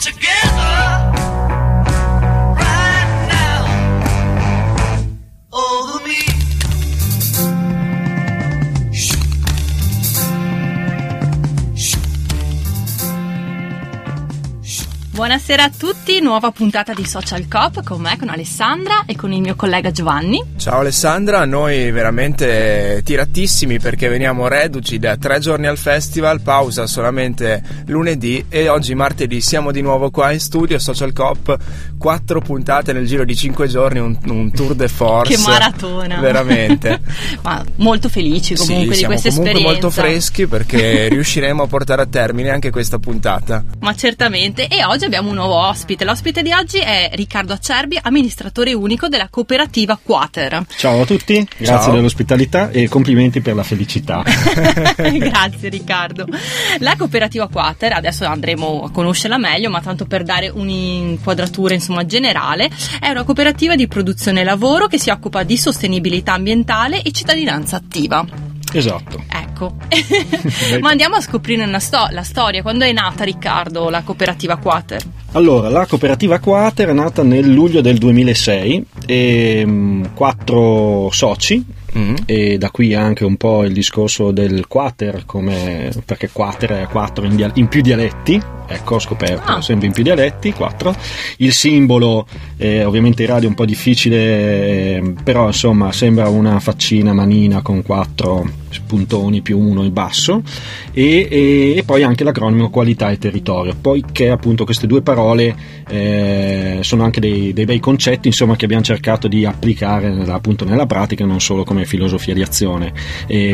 together Buonasera a tutti, nuova puntata di Social Cop con me, con Alessandra e con il mio collega Giovanni. Ciao Alessandra, noi veramente tiratissimi perché veniamo reduci da tre giorni al festival, pausa solamente lunedì e oggi martedì siamo di nuovo qua in studio Social Cop, quattro puntate nel giro di cinque giorni, un, un tour de force. Che maratona! Veramente. Ma molto felici comunque sì, di questa siamo comunque esperienza. molto freschi perché riusciremo a portare a termine anche questa puntata. Ma certamente, e oggi abbiamo un nuovo ospite. L'ospite di oggi è Riccardo Acerbi, amministratore unico della cooperativa Quater. Ciao a tutti, grazie Ciao. dell'ospitalità e complimenti per la felicità. Grazie Riccardo. La cooperativa Quater, adesso andremo a conoscerla meglio, ma tanto per dare un'inquadratura insomma generale, è una cooperativa di produzione e lavoro che si occupa di sostenibilità ambientale e cittadinanza attiva. Esatto. Ecco, ma andiamo a scoprire una sto- la storia. Quando è nata Riccardo la cooperativa Quater? Allora, la cooperativa Quater è nata nel luglio del 2006 e mm, quattro soci Mm. e da qui anche un po' il discorso del quater come, perché quater è quattro in, dia- in più dialetti ecco ho scoperto Ah. sempre in più dialetti quattro. Il simbolo eh, ovviamente in radio è un po' difficile eh, però insomma sembra una faccina manina con quattro puntoni più uno in basso. E, e- e poi anche l'acronimo qualità e territorio. Poiché appunto queste due parole eh, sono anche dei, dei bei concetti insomma che abbiamo cercato di applicare nella- appunto nella pratica non solo come filosofia di azione.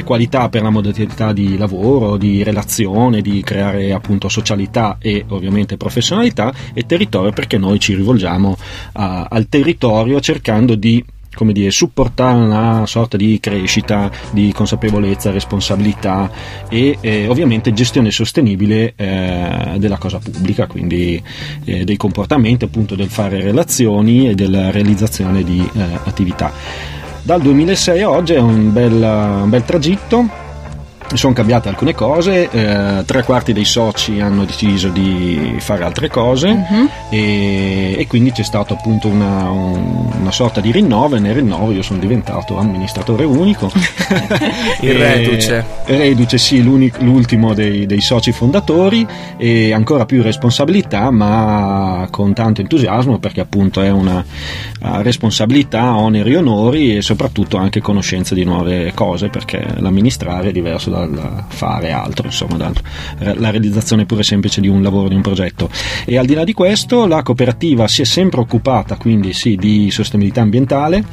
Qualità per la modalità di lavoro di relazione di creare appunto socialità e ovviamente professionalità e territorio perché noi ci rivolgiamo a- al territorio cercando di come dire, supportare una sorta di crescita, di consapevolezza, responsabilità e eh, ovviamente gestione sostenibile eh, della cosa pubblica, quindi eh, dei comportamenti, appunto del fare relazioni e della realizzazione di eh, attività. Dal 2006 a oggi è un bel, un bel tragitto. Sono cambiate alcune cose, eh, tre quarti dei soci hanno deciso di fare altre cose Mhm. e, e quindi c'è stato appunto una, un- una sorta di rinnovo e nel rinnovo io sono diventato amministratore unico Il E- reduce. reduce sì l'ultimo dei, dei soci fondatori e ancora più responsabilità ma con tanto entusiasmo perché appunto è una responsabilità oneri e onori e soprattutto anche conoscenza di nuove cose perché l'amministrare è diverso dal fare altro insomma dal- la realizzazione pure semplice di un lavoro di un progetto. E al di là di questo la cooperativa si è sempre occupata quindi sì di sostenibilità ambientale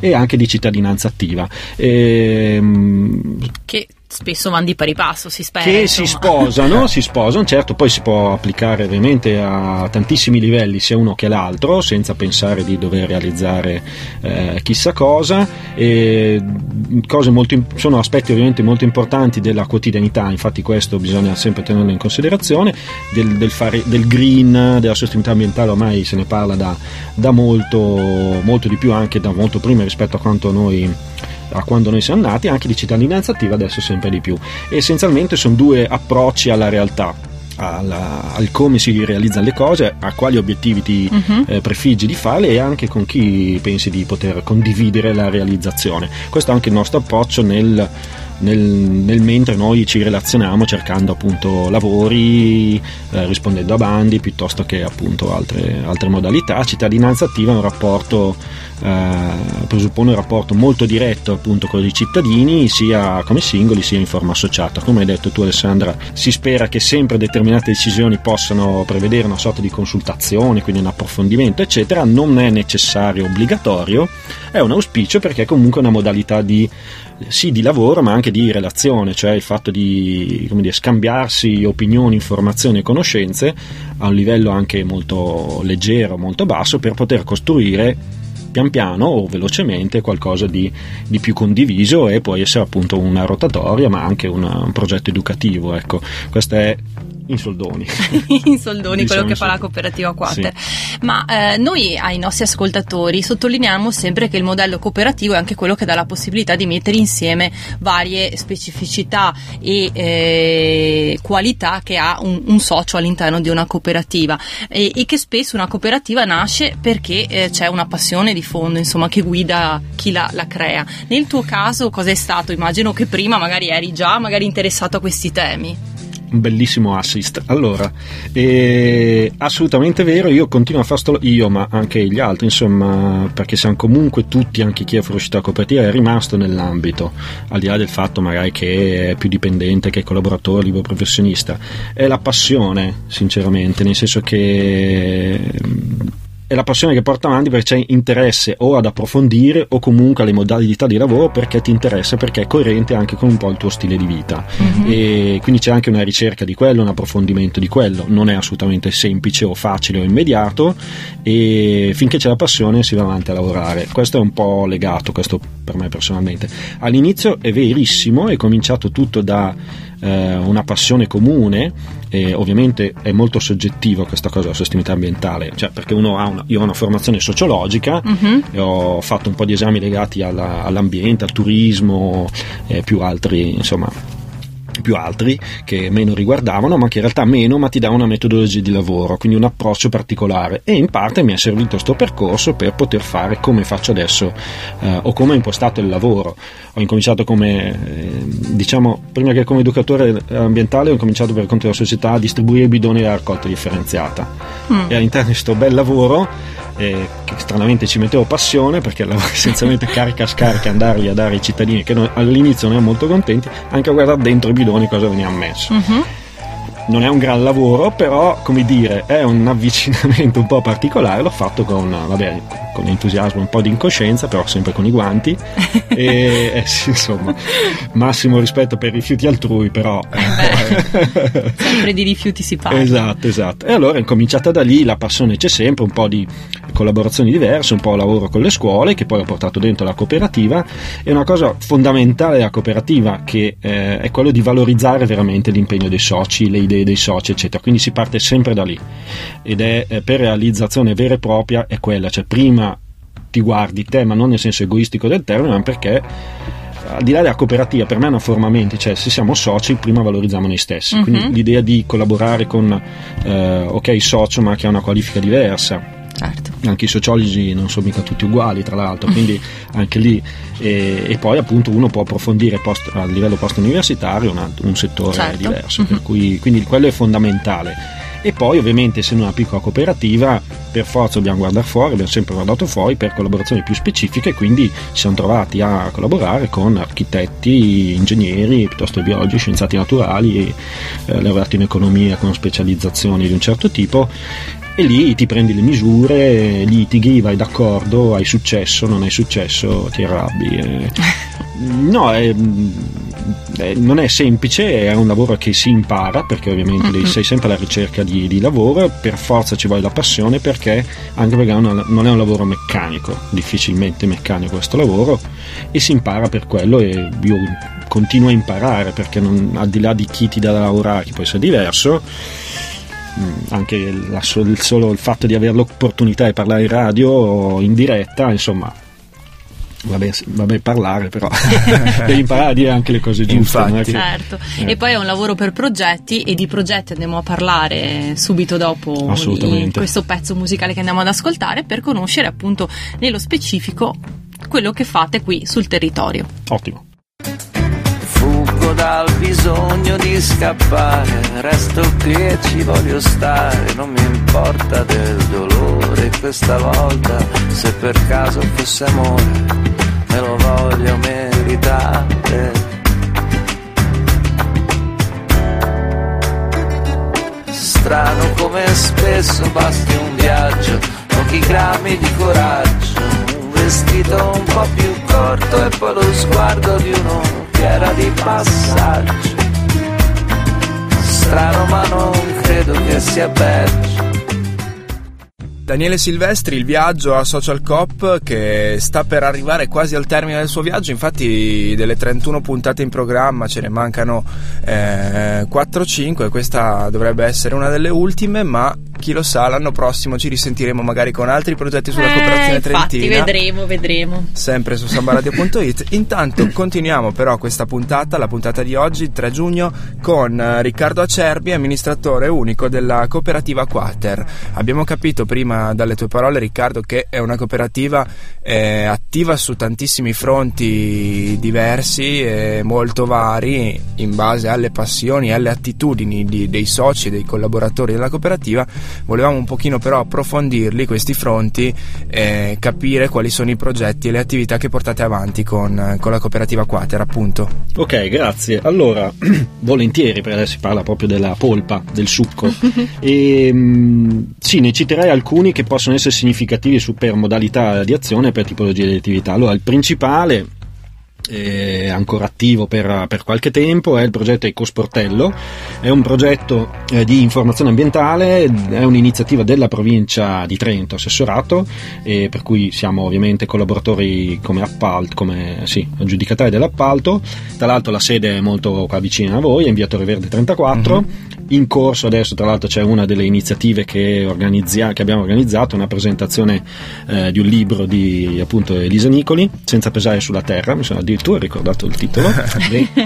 e anche di cittadinanza attiva. Ehm, Che spesso vanno di pari passo, si spera. che si insomma. sposano, si sposano, certo, poi si può applicare ovviamente a tantissimi livelli, sia uno che l'altro, senza pensare di dover realizzare eh, chissà cosa. E cose molto sono aspetti ovviamente molto importanti della quotidianità, infatti questo bisogna sempre tenerlo in considerazione, del, del fare, del green, della sostenibilità ambientale ormai se ne parla da, da molto, molto di più, anche da molto prima rispetto a quanto noi a quando noi siamo nati, anche di cittadinanza attiva adesso sempre di più. Essenzialmente sono due approcci alla realtà. alla- al come si realizzano le cose, a quali obiettivi ti Mhm. eh, prefiggi di fare e anche con chi pensi di poter condividere la realizzazione. Questo è anche il nostro approccio nel, nel- nel mentre noi ci relazioniamo cercando appunto lavori, eh, rispondendo a bandi piuttosto che appunto altre, altre modalità. Cittadinanza attiva è un rapporto, eh, presuppone un rapporto molto diretto appunto con i cittadini, sia come singoli sia in forma associata. Come hai detto tu Alessandra, si spera che sempre determinate decisioni possano prevedere una sorta di consultazione, quindi un approfondimento, eccetera. Non è necessario, obbligatorio, è un auspicio perché è comunque una modalità di sì di lavoro ma anche di relazione, cioè il fatto di dire, scambiarsi opinioni, informazioni e conoscenze a un livello anche molto leggero, molto basso per poter costruire pian piano o velocemente qualcosa di, di più condiviso e può essere appunto una rotatoria ma anche una- un progetto educativo. Ecco, questa è In soldoni. in soldoni, Diciamo quello che fa la cooperativa Quater. Ma eh, noi ai nostri ascoltatori sottolineiamo sempre che il modello cooperativo è anche quello che dà la possibilità di mettere insieme varie specificità e eh, qualità che ha un, un socio all'interno di una cooperativa e, e che spesso una cooperativa nasce perché eh, c'è una passione di fondo, insomma, che guida chi la, la crea. Nel tuo caso cosa è stato? Immagino che prima magari eri già magari interessato a questi temi. Bellissimo assist. Allora, eh, assolutamente vero, io continuo a fare sto io, ma anche gli altri, insomma, perché siamo comunque tutti, anche chi è fuoriuscita cooperativa, è rimasto nell'ambito, al di là del fatto magari che è più dipendente, che è collaboratore, libero professionista. È la passione, sinceramente, nel senso che è la passione che porta avanti perché c'è interesse o ad approfondire o comunque alle modalità di lavoro perché ti interessa, perché è coerente anche con un po' il tuo stile di vita. E quindi c'è anche una ricerca di quello, un approfondimento di quello. Non è assolutamente semplice o facile o immediato e finché c'è la passione si va avanti a lavorare. Questo è un po' legato, questo per me personalmente. All'inizio è verissimo, è cominciato tutto da eh, una passione comune e ovviamente è molto soggettivo questa cosa della sostenibilità ambientale, cioè perché uno ha una, io ho una formazione sociologica Mhm. e ho fatto un po' di esami legati alla- all'ambiente, al turismo e più altri, insomma più altri che meno riguardavano, ma che in realtà meno, ma ti dà una metodologia di lavoro, quindi un approccio particolare. E in parte mi è servito questo percorso per poter fare come faccio adesso eh, o come ho impostato il lavoro. Ho incominciato come, eh, diciamo, prima che come educatore ambientale, ho incominciato per conto della società a distribuire bidoni della raccolta differenziata. Mm. E all'interno di questo bel lavoro eh, che stranamente ci mettevo passione perché era essenzialmente carica scarica andarli a dare ai cittadini che noi all'inizio non erano molto contenti anche a guardare dentro i bidoni cosa veniva messo Mhm. non è un gran lavoro però come dire è un avvicinamento un po' particolare l'ho fatto con, vabbè, con entusiasmo un po' di incoscienza però sempre con i guanti e eh, sì, insomma massimo rispetto per i rifiuti altrui però Beh, sempre di rifiuti si parla. Esatto, esatto. E allora è cominciata da lì, la passione c'è sempre, un po' di collaborazioni diverse, un po' lavoro con le scuole che poi ho portato dentro la cooperativa e una cosa fondamentale della cooperativa che eh, è quello di valorizzare veramente l'impegno dei soci, le idee dei soci, eccetera. Quindi si parte sempre da lì ed è eh, per realizzazione vera e propria è quella, cioè prima ti guardi te, ma non nel senso egoistico del termine, ma perché al di là della cooperativa, per me è una forma mente, cioè se siamo soci prima valorizziamo noi stessi, Mhm. quindi l'idea di collaborare con, eh, ok, socio ma che ha una qualifica diversa, Certo. anche i sociologi non sono mica tutti uguali tra l'altro, quindi anche lì e, e poi appunto uno può approfondire post- a livello post universitario un, un settore Certo. diverso, per Mhm. cui quindi quello è fondamentale. E poi ovviamente essendo una piccola cooperativa per forza dobbiamo guardare fuori, abbiamo sempre guardato fuori per collaborazioni più specifiche, quindi ci siamo trovati a collaborare con architetti, ingegneri, piuttosto biologi, scienziati naturali, eh, laureati in economia con specializzazioni di un certo tipo e lì ti prendi le misure, litighi, vai d'accordo, hai successo, non hai successo, ti arrabbi. eh. No, è- è- non è semplice, è un lavoro che si impara perché ovviamente Mhm. sei sempre alla ricerca di, di lavoro, per forza ci vuole la passione perché anche perché non non è un lavoro meccanico, difficilmente meccanico questo lavoro e si impara per quello e io continuo a imparare perché non- al di là di chi ti dà da lavorare, che può essere diverso, Mm, anche la il solo il fatto di avere l'opportunità di parlare in radio o in diretta, insomma, vabbè, s- vabbè parlare però, devi imparare a dire anche le cose giuste. Infatti. che- Certo, Eh. e poi è un lavoro per progetti e di progetti andremo a parlare subito dopo in questo pezzo musicale che andiamo ad ascoltare per conoscere appunto nello specifico quello che fate qui sul territorio. Ottimo. Fuggo dal bisogno di scappare, resto qui e ci voglio stare, non mi importa del dolore questa volta, se per caso fosse amore, me lo voglio meritare. Strano come spesso basti un viaggio, pochi grammi di coraggio, un vestito un po' più corto e poi lo sguardo di uno che era di passaggio. Strano ma non credo che sia peggio. Daniele Silvestri, il viaggio a Social Cop che sta per arrivare quasi al termine del suo viaggio, infatti delle 31 puntate in programma ce ne mancano eh, 4-5 questa dovrebbe essere una delle ultime, ma chi lo sa, l'anno prossimo ci risentiremo magari con altri progetti sulla Eh, cooperazione infatti, trentina. vedremo, vedremo. Sempre su sambaradio.it. Intanto continuiamo però questa puntata, la puntata di oggi, 3 giugno, con eh, Riccardo Acerbi, amministratore unico della cooperativa Quater. Abbiamo capito prima dalle tue parole, Riccardo, che è una cooperativa eh, attiva su tantissimi fronti diversi e molto vari in base alle passioni e alle attitudini di- dei soci e dei collaboratori della cooperativa. Volevamo un pochino però approfondirli questi fronti e capire quali sono i progetti e le attività che portate avanti con, con la cooperativa Quater, appunto. Ok, grazie. Allora, volentieri, perché adesso si parla proprio della polpa, del succo. e, mm, sì, ne citerei alcuni che possono essere significativi su per modalità di azione e per tipologia di attività. Allora, il principale è ancora attivo per, per qualche tempo, è il progetto Ecosportello, è un progetto eh, di informazione ambientale, è un'iniziativa della provincia di Trento, assessorato, e per cui siamo ovviamente collaboratori come appalto, come sì, aggiudicatari dell'appalto, tra l'altro la sede è molto qua vicina a voi, è in via Torre Verde 34, in corso adesso tra l'altro c'è una delle iniziative che, organizzia- che abbiamo organizzato, una presentazione eh, di un libro di appunto Elisa Nicoli, Senza pesare sulla terra, mi sono addirittura ricordato il titolo.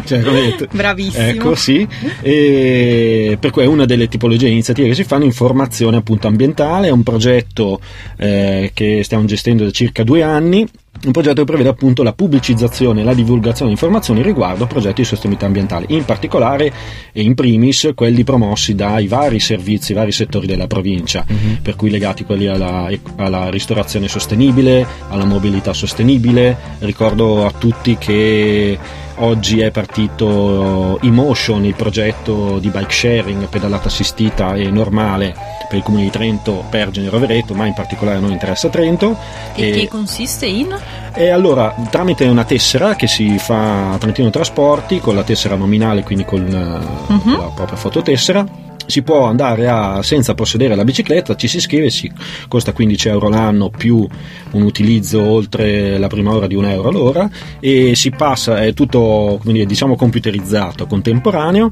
Cioè. Bravissimo. Ecco, sì. E per cui è una delle tipologie di iniziative che si fanno in formazione appunto ambientale, è un progetto eh, che stiamo gestendo da circa due anni un progetto che prevede appunto la pubblicizzazione e la divulgazione di informazioni riguardo a progetti di sostenibilità ambientale, in particolare e in primis quelli promossi dai vari servizi, i vari settori della provincia, per cui legati quelli alla, alla ristorazione sostenibile, alla mobilità sostenibile. Ricordo a tutti che Oggi è partito Emotion, il progetto di bike sharing, pedalata assistita e normale per il comune di Trento, Pergine e Rovereto, ma in particolare a noi interessa Trento. E che consiste in? E allora, tramite una tessera che si fa a Trentino Trasporti, con la tessera nominale, quindi con, eh, con la propria fototessera, si può andare a, senza possedere la bicicletta, ci si iscrive, si, costa 15 euro l'anno più un utilizzo oltre la prima ora di un euro all'ora e si passa, è tutto dire, diciamo computerizzato, contemporaneo,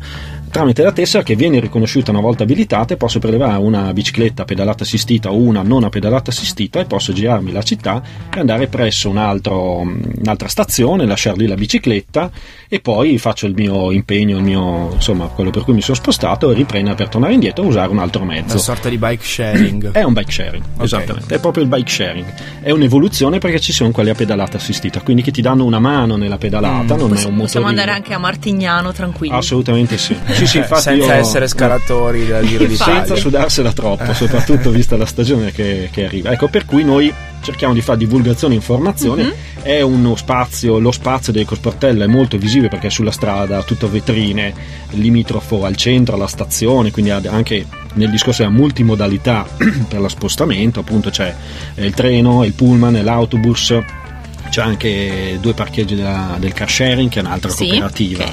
tramite la tessera che viene riconosciuta una volta abilitata e posso prelevare una bicicletta pedalata assistita o una non a pedalata assistita e posso girarmi la città e andare presso un altro, un'altra stazione, lasciare lì la bicicletta e poi faccio il mio impegno, il mio, insomma quello per cui mi sono spostato e riprendo per tornare indietro e usare un altro mezzo. Una sorta di bike sharing. È un bike sharing, Ok. esattamente, è proprio il bike sharing. È un'evoluzione perché ci sono quelli a pedalata assistita, quindi che ti danno una mano nella pedalata, non è un motorino. Possiamo andare anche a Martignano tranquilli. Assolutamente sì. Sì, sì, infatti senza io- essere scalatori del Giro d'Italia. senza sudarsela troppo, soprattutto vista la stagione che, che arriva. Ecco, per cui noi cerchiamo di fare divulgazione e informazione. Mhm. È uno spazio, lo spazio dell'Ecosportello è molto visibile perché è sulla strada, tutto vetrine, limitrofo al centro, alla stazione, quindi anche nel discorso della multimodalità per lo spostamento, appunto c'è eh, il treno, il pullman, l'autobus. C'è anche due parcheggi della- del car sharing, che è un'altra Sì, cooperativa ok.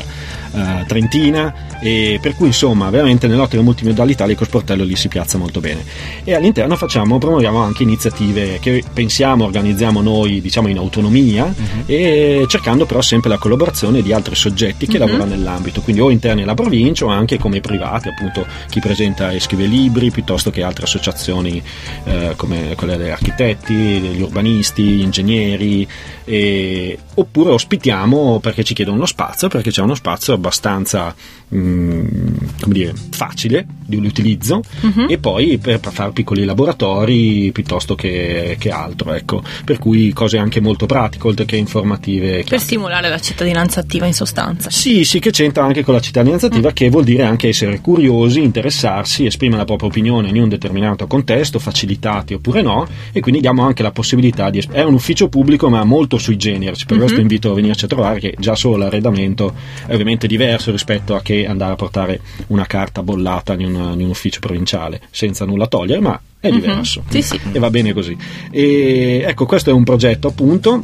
Eh, trentina e per cui insomma veramente nell'ottica multimodalità l'ecosportello lì si piazza molto bene e all'interno facciamo promuoviamo anche iniziative che pensiamo organizziamo noi diciamo in autonomia e cercando però sempre la collaborazione di altri soggetti che Mhm. lavorano nell'ambito quindi o interni alla provincia o anche come privati appunto chi presenta e scrive libri piuttosto che altre associazioni eh, come quelle degli architetti degli urbanisti gli ingegneri e- oppure ospitiamo perché ci chiedono uno spazio perché c'è uno spazio abbastanza mm, come dire, facile di utilizzo Mhm. e poi per, per fare piccoli laboratori piuttosto che, che altro ecco per cui cose anche molto pratiche oltre che informative Per stimolare la cittadinanza attiva in sostanza. sì, sì, che c'entra anche con la cittadinanza attiva, che vuol dire anche essere curiosi, interessarsi, esprimere la propria opinione in un determinato contesto, facilitati oppure no, e quindi diamo anche la possibilità di. es- È un ufficio pubblico, ma molto sui generis, per questo invito a venirci a trovare, che già solo l'arredamento è ovviamente diverso rispetto a che andare a portare una carta bollata in un, in un ufficio provinciale, senza nulla togliere, ma è diverso Sì, sì. e va bene così. E ecco, questo è un progetto appunto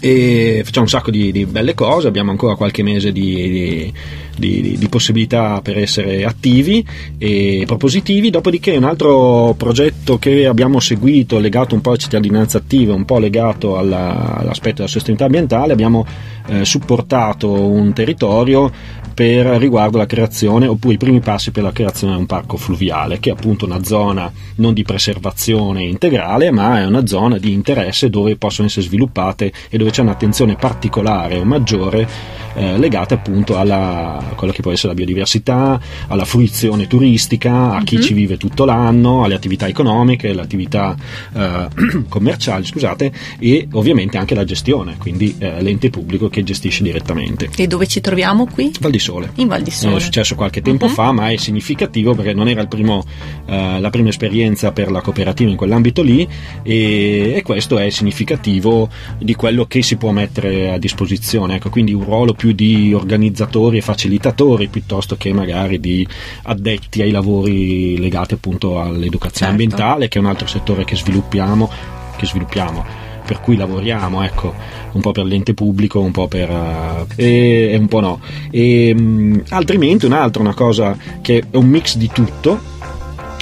e facciamo un sacco di, di, belle cose, abbiamo ancora qualche mese di, di, di, possibilità per essere attivi e propositivi, dopodiché un altro progetto che abbiamo seguito legato un po' alla cittadinanza attiva, un po' legato alla, all'aspetto della sostenibilità ambientale, abbiamo eh, supportato un territorio per riguardo la creazione oppure i primi passi per la creazione di un parco fluviale che è appunto una zona non di preservazione integrale ma è una zona di interesse dove possono essere sviluppate e dove c'è un'attenzione particolare o maggiore eh, legate appunto alla quello che può essere la biodiversità, alla fruizione turistica, a chi uh-huh. ci vive tutto l'anno, alle attività economiche, alle attività eh, commerciali, scusate, e ovviamente anche la gestione, quindi eh, l'ente pubblico che gestisce direttamente. E dove ci troviamo qui? Val di Sole. In Val di Sole. È successo qualche tempo uh-huh. fa, ma è significativo perché non era primo, eh, la prima esperienza per la cooperativa in quell'ambito lì e, e, questo è significativo di quello che si può mettere a disposizione. Ecco, quindi un ruolo più di organizzatori e facilitatori piuttosto che magari di addetti ai lavori legati appunto all'educazione certo. ambientale, che è un altro settore che sviluppiamo, che sviluppiamo per cui lavoriamo, ecco, un po' per l'ente pubblico, un po' per... Uh, e, e, un po' no. E, um, altrimenti un'altra, una cosa che è un mix di tutto,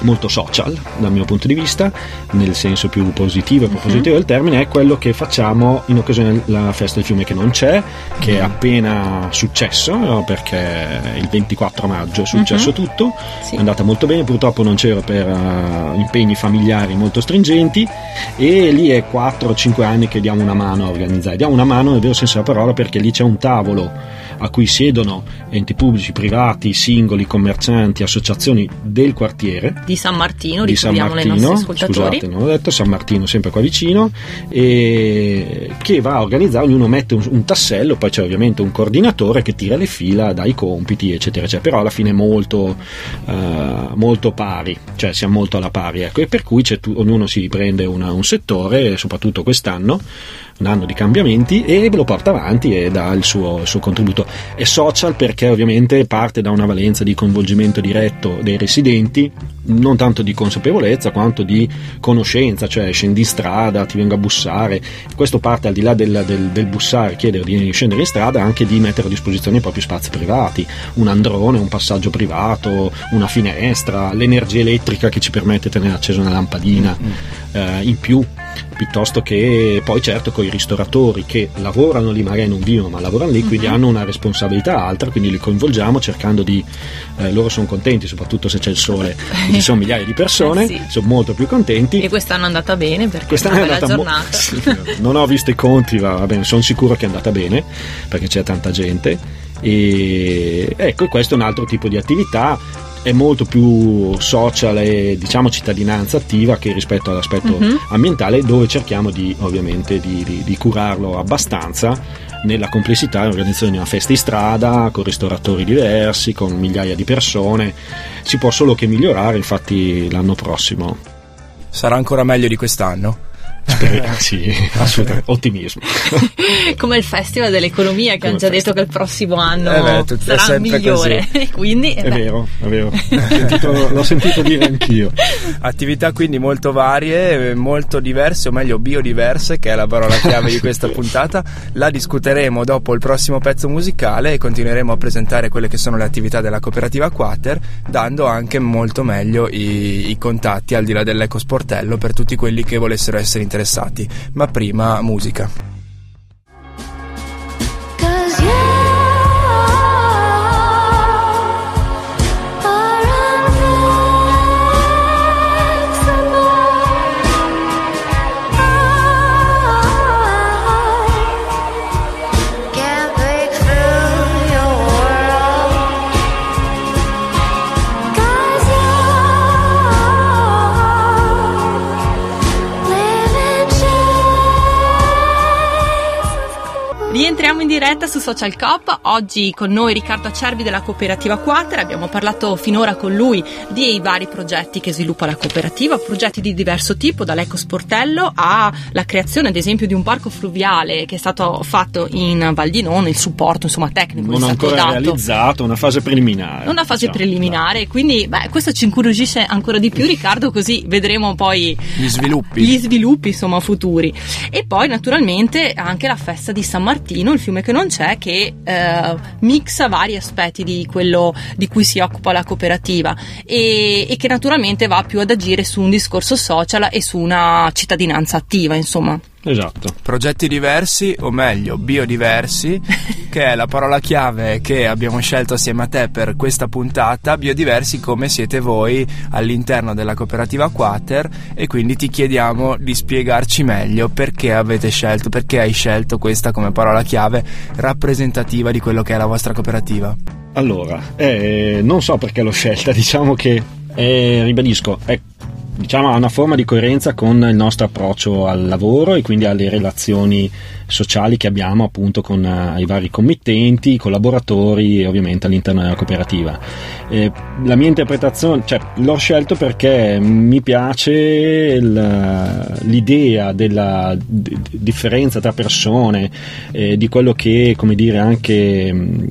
molto social dal mio punto di vista, nel senso più positivo e propositivo uh-huh. del termine, è quello che facciamo in occasione della festa del fiume che non c'è, che uh-huh. è appena successo, no? perché il 24 maggio è successo uh-huh. tutto, sì. è andata molto bene, purtroppo non c'era per uh, impegni familiari molto stringenti e lì è 4-5 anni che diamo una mano a organizzare, diamo una mano nel vero senso della parola perché lì c'è un tavolo a cui siedono enti pubblici, privati, singoli, commercianti, associazioni del quartiere. Di San Martino, di San Martino. Scusate, non ho detto San Martino, sempre qua vicino, e che va a organizzare, ognuno mette un, un, tassello, poi c'è ovviamente un coordinatore che tira le fila, dà i compiti, eccetera, eccetera. Però alla fine è molto, uh, molto pari, cioè siamo molto alla pari, ecco, e per cui ognuno si prende una, un settore, soprattutto quest'anno un anno di cambiamenti e lo porta avanti e dà il suo, il suo, contributo. È social perché ovviamente parte da una valenza di coinvolgimento diretto dei residenti, non tanto di consapevolezza quanto di conoscenza, cioè scendi in strada, ti vengo a bussare. Questo parte al di là del, del, del bussare, chiedere di scendere in strada, anche di mettere a disposizione i propri spazi privati, un androne, un passaggio privato, una finestra, l'energia elettrica che ci permette di tenere accesa una lampadina mm. eh, in più piuttosto che poi certo con i ristoratori che lavorano lì, magari non vivono ma lavorano lì, quindi uh-huh. hanno una responsabilità altra, quindi li coinvolgiamo cercando di, eh, loro sono contenti soprattutto se c'è il sole, ci sono migliaia di persone, eh sì. sono molto più contenti. E quest'anno è andata bene perché quest'anno è una bella giornata. Mo- sì, non ho visto i conti, va bene, sono sicuro che è andata bene perché c'è tanta gente. E ecco, questo è un altro tipo di attività è molto più social e diciamo cittadinanza attiva che rispetto all'aspetto uh-huh. ambientale dove cerchiamo di ovviamente di, di, di curarlo abbastanza nella complessità dell'organizzazione di una festa in strada con ristoratori diversi con migliaia di persone. Si può solo che migliorare infatti l'anno prossimo. Sarà ancora meglio di quest'anno Speriamo, sì, assolutamente. Ottimismo. Come il Festival dell'Economia che hanno già detto che il prossimo anno eh beh, sarà migliore. quindi, eh è vero, è vero. Sentito, l'ho sentito dire anch'io. Attività quindi molto varie, molto diverse, o meglio biodiverse, che è la parola chiave di questa puntata. La discuteremo dopo il prossimo pezzo musicale e continueremo a presentare quelle che sono le attività della cooperativa Quater, dando anche molto meglio i, i contatti al di là dell'ecosportello per tutti quelli che volessero essere interessati interessati, ma prima musica. Diretta su Social Coop, oggi con noi Riccardo Acerbi della cooperativa Quater, abbiamo parlato finora con lui dei vari progetti che sviluppa la cooperativa, progetti di diverso tipo, dall'eco sportello alla creazione ad esempio di un parco fluviale che è stato fatto in Val di Non, il supporto insomma tecnico non è ancora dato. realizzato, una fase preliminare. Una fase diciamo. preliminare, quindi beh, questo ci incuriosisce ancora di più Riccardo, così vedremo poi Gli sviluppi. gli sviluppi insomma futuri. E poi naturalmente anche la festa di San Martino, il fiume che non c'è, che eh, mixa vari aspetti di quello di cui si occupa la cooperativa e, e che naturalmente va più ad agire su un discorso social e su una cittadinanza attiva, insomma. Esatto. Progetti diversi, o meglio, biodiversi, che è la parola chiave che abbiamo scelto assieme a te per questa puntata. Biodiversi come siete voi all'interno della cooperativa Quater e quindi ti chiediamo di spiegarci meglio perché avete scelto, perché hai scelto questa come parola chiave rappresentativa di quello che è la vostra cooperativa. Allora, eh, non so perché l'ho scelta, diciamo che, eh, ribadisco, è diciamo, ha una forma di coerenza con il nostro approccio al lavoro e quindi alle relazioni sociali che abbiamo appunto con uh, i vari committenti, i collaboratori e ovviamente all'interno della cooperativa. Eh, la mia interpretazione, cioè l'ho scelto perché mi piace il, l'idea della d- differenza tra persone, eh, di quello che, come dire, anche mh,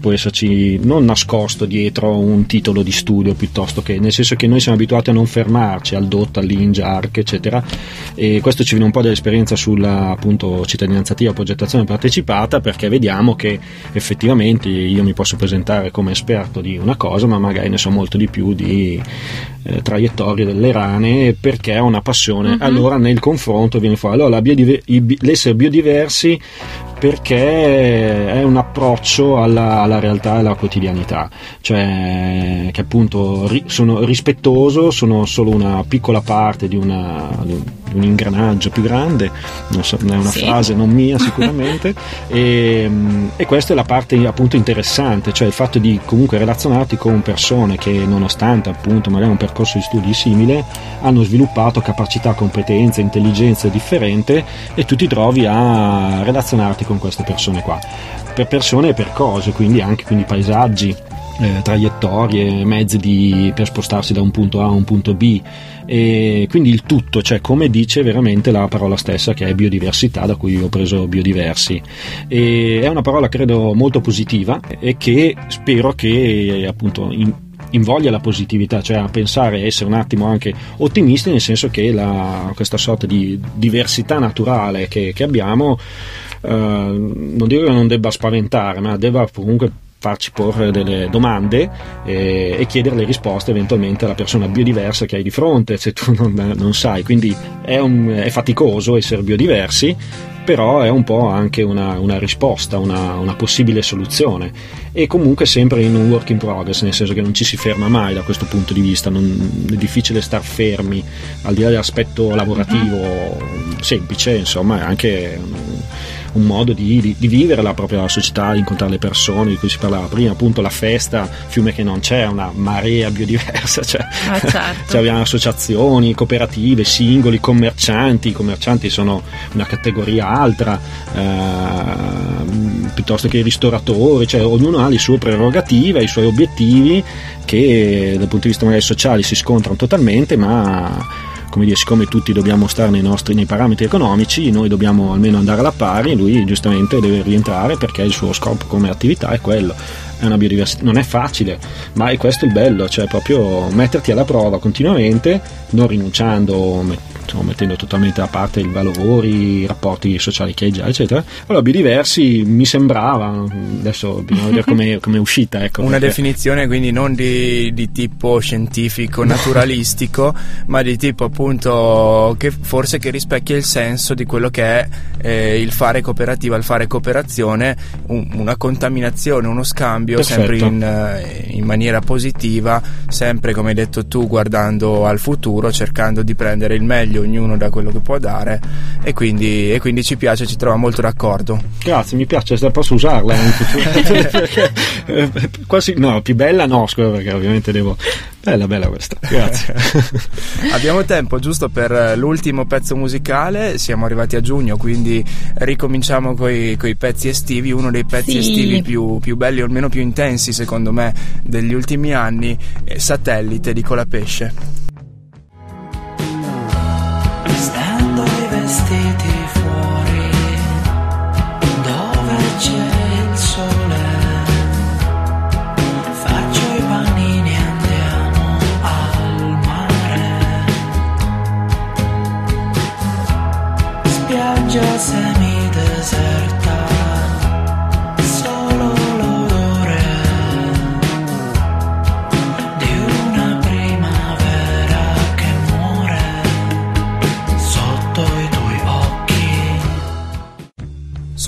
può esserci non nascosto dietro un titolo di studio piuttosto che, nel senso che noi siamo abituati a non fermarci al DOT, all'INGA, ARC, eccetera, e questo ci viene un po' dall'esperienza sulla appunto cittadinanza attiva, progettazione partecipata, perché vediamo che effettivamente io mi posso presentare come esperto di una cosa, ma magari ne so molto di più di eh, traiettorie delle rane perché ho una passione. Mhm. Allora nel confronto viene fuori. Allora biodiver- bi- l'essere biodiversi perché è un approccio alla, alla realtà e alla quotidianità, cioè che appunto ri- sono rispettoso, sono solo una piccola parte di, una, di un ingranaggio più grande, non so, è una Sì. frase non mia sicuramente, e, e questa è la parte appunto interessante, cioè il fatto di comunque relazionarti con persone che nonostante appunto magari un percorso di studi simile hanno sviluppato capacità, competenze, intelligenza differente e tu ti trovi a relazionarti con queste persone qua, per persone e per cose, quindi anche quindi paesaggi. Eh, traiettorie, mezzi di- per spostarsi da un punto A a un punto B. E quindi il tutto, cioè come dice veramente la parola stessa che è biodiversità da cui ho preso biodiversi. E è una parola credo molto positiva e che spero che appunto in- invoglia la positività, cioè a pensare e essere un attimo anche ottimisti nel senso che la- questa sorta di diversità naturale che, che abbiamo eh, non dico che non debba spaventare ma debba comunque farci porre delle domande eh, e chiedere le risposte eventualmente alla persona biodiversa che hai di fronte se tu non, non sai. Quindi è, un- è faticoso essere biodiversi però è un po' anche una, una risposta, una, una possibile soluzione. E comunque sempre in un work in progress, nel senso che non ci si ferma mai da questo punto di vista, non- è difficile star fermi al di là dell'aspetto lavorativo semplice, insomma è anche un, modo di, di- di vivere la propria società, di incontrare le persone di cui si parlava prima, appunto la festa, fiume che non c'è, una marea biodiversa, cioè, Ah, certo. cioè abbiamo associazioni, cooperative, singoli, commercianti, i commercianti sono una categoria altra, ehm, piuttosto che i ristoratori, cioè ognuno ha le sue prerogative, i suoi obiettivi che dal punto di vista magari sociali si scontrano totalmente, ma come dire, siccome tutti dobbiamo stare nei nostri nei parametri economici, noi dobbiamo almeno andare alla pari, lui giustamente deve rientrare perché il suo scopo come attività è quello. È una biodiversità, non è facile, ma è questo il bello, cioè proprio metterti alla prova continuamente, non rinunciando, insomma, mettendo totalmente da parte i lavori, i rapporti sociali che hai già, eccetera. Allora, biodiversi mi sembrava, adesso bisogna vedere come è uscita. Ecco, Una perché- definizione quindi non di, di tipo scientifico, naturalistico, ma di tipo appunto che forse che rispecchia il senso di quello che è eh, il fare cooperativa, il fare cooperazione, un- una contaminazione, uno scambio sempre Perfetto. in, eh, in maniera positiva, sempre come hai detto tu guardando al futuro, cercando di prendere il meglio ognuno da quello che può dare e quindi, e quindi ci piace, ci trova molto d'accordo. Grazie, mi piace, se posso usarla in futuro. Quasi, no, più bella no, scusa, perché ovviamente devo, Bella, bella questa, grazie. Abbiamo tempo giusto per l'ultimo pezzo musicale, siamo arrivati a giugno, quindi ricominciamo con i pezzi estivi, uno dei pezzi sì. estivi più, più, belli o almeno più intensi secondo me degli ultimi anni, Satellite di Colapesce.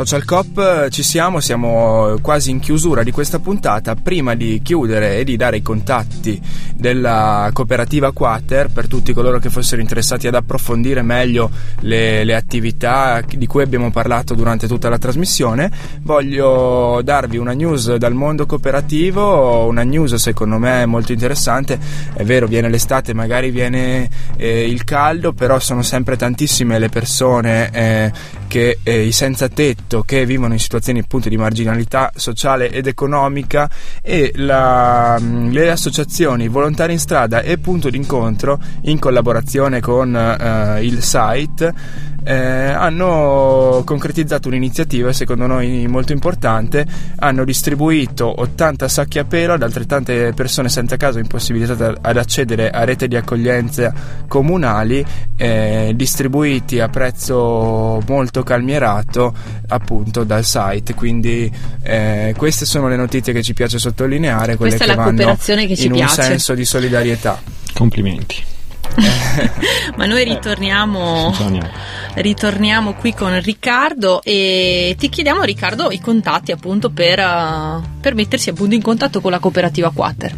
Social Cop eh, ci siamo, siamo quasi in chiusura di questa puntata. Prima di chiudere e di dare i contatti della cooperativa Quater per tutti coloro che fossero interessati ad approfondire meglio le, le attività di cui abbiamo parlato durante tutta la trasmissione, voglio darvi una news dal mondo cooperativo, una news secondo me molto interessante. È vero, viene l'estate, magari viene eh, il caldo, però sono sempre tantissime le persone eh, che eh, i senza tetto che vivono in situazioni appunto di marginalità sociale ed economica e la, mm, le associazioni volontari in strada e punto d'incontro in collaborazione con eh, il site eh, hanno concretizzato un'iniziativa secondo noi molto importante hanno distribuito 80 sacchi a pelo ad altrettante persone senza casa impossibilitate ad accedere a rete di accoglienza comunali eh, distribuiti a prezzo molto calmierato appunto dal site. Quindi eh, queste sono le notizie che ci piace sottolineare, quelle Questa che vanno che in piace. un senso di solidarietà. Complimenti. Ma noi ritorniamo, ritorniamo qui con Riccardo e ti chiediamo Riccardo i contatti appunto per, uh, per mettersi appunto in contatto con la cooperativa Quater.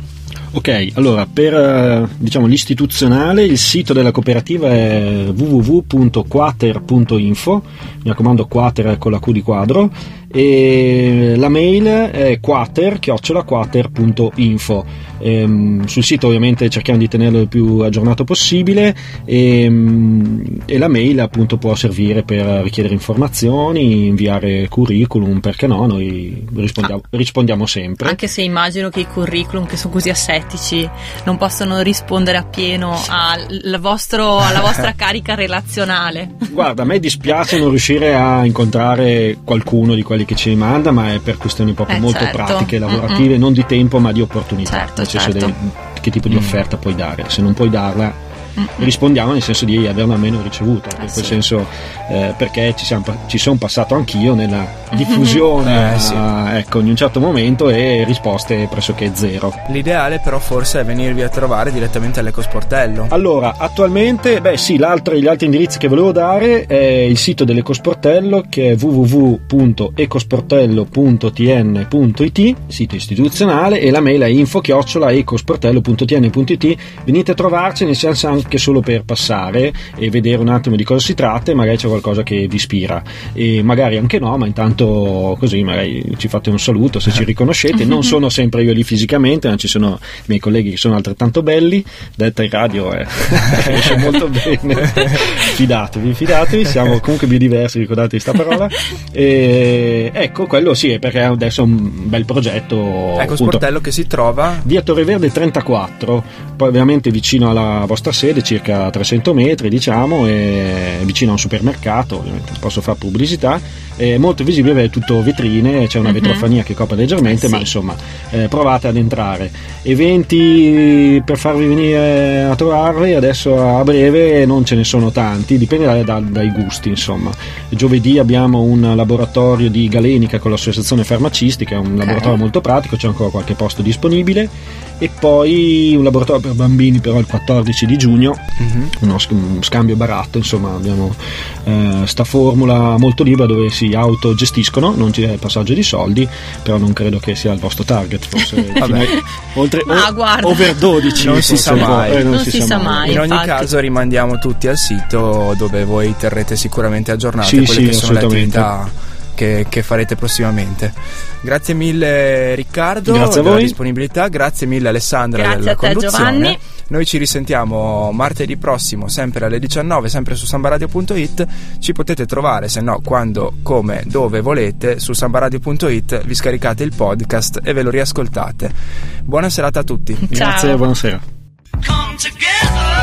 Ok, allora per eh, diciamo, l'istituzionale il sito della cooperativa è www.quater.info, mi raccomando Quater con la Q di quadro e la mail è quater-quater.info ehm, sul sito ovviamente cerchiamo di tenerlo il più aggiornato possibile. E, ehm, e, la mail appunto può servire per richiedere informazioni inviare curriculum perché no noi rispondiamo, ah, rispondiamo sempre. Anche se immagino che i curriculum che sono così assettici non possono rispondere appieno al vostro, alla vostra carica relazionale. Guarda a me dispiace non riuscire a incontrare qualcuno di quelli quelli che ci rimanda, ma è per questioni proprio eh, molto certo. pratiche, lavorative, Mm-mm. non di tempo ma di opportunità, certo, nel senso certo. Dei, che tipo di mm. offerta puoi dare. Se non puoi darla. Rispondiamo nel senso di averla almeno ricevuta, ah, in quel sì. senso eh, perché ci, siamo, ci, sono passato anch'io nella diffusione eh, sì. ecco, in un certo momento e risposte pressoché zero. L'ideale però forse è venirvi a trovare direttamente all'Ecosportello. Allora, attualmente, beh sì, gli altri indirizzi che volevo dare è il sito dell'Ecosportello che è www.ecosportello.tn.it, sito istituzionale, e la mail è info-ecosportello.tn.it. Venite a trovarci, nel senso anche solo per passare e vedere un attimo di cosa si tratta e magari c'è qualcosa che vi ispira. E magari anche no ma intanto così magari ci fate un saluto se ci riconoscete. Non sono sempre io lì fisicamente ma ci sono i miei colleghi che sono altrettanto belli. Detta in radio eh, riesce molto bene. Fidatevi fidatevi siamo comunque biodiversi ricordatevi questa parola. E ecco quello sì è perché adesso è un bel progetto ecco appunto, sportello che si trova. Via Torre Verde 34 poi ovviamente vicino alla vostra sede sede, circa 300 metri, diciamo, vicino a un supermercato, ovviamente posso fare pubblicità. È molto visibile, è tutto vetrine, c'è una uh-huh. vetrofania che copre leggermente, eh, ma insomma, eh, provate ad entrare. Eventi per farvi venire a trovarli, adesso a breve non ce ne sono tanti, dipende da, dai gusti, insomma. Giovedì abbiamo un laboratorio di galenica con l'associazione farmacistica, un okay. laboratorio molto pratico, c'è ancora qualche posto disponibile e poi un laboratorio per bambini però il 14 di giugno uh-huh. uno scambio baratto insomma abbiamo eh, sta formula molto libera dove si autogestiscono non c'è passaggio di soldi però non credo che sia il vostro target forse oltre Ma, o, over 12 non si sa mai. eh, non, non si, si, sa, mai, mai in ogni caso rimandiamo tutti al sito dove voi terrete sicuramente aggiornate sì, quelle sì, che sono le attività che, che farete prossimamente. Grazie mille Riccardo Grazie della disponibilità, grazie mille Alessandra Grazie della a te, conduzione. Giovanni. Noi ci risentiamo martedì prossimo, sempre alle 19, sempre su sambaradio.it. Ci potete trovare, se no, quando, come, dove volete, su sambaradio.it. Vi scaricate il podcast e ve lo riascoltate. Buona serata a tutti. Grazie, buonasera. Come together.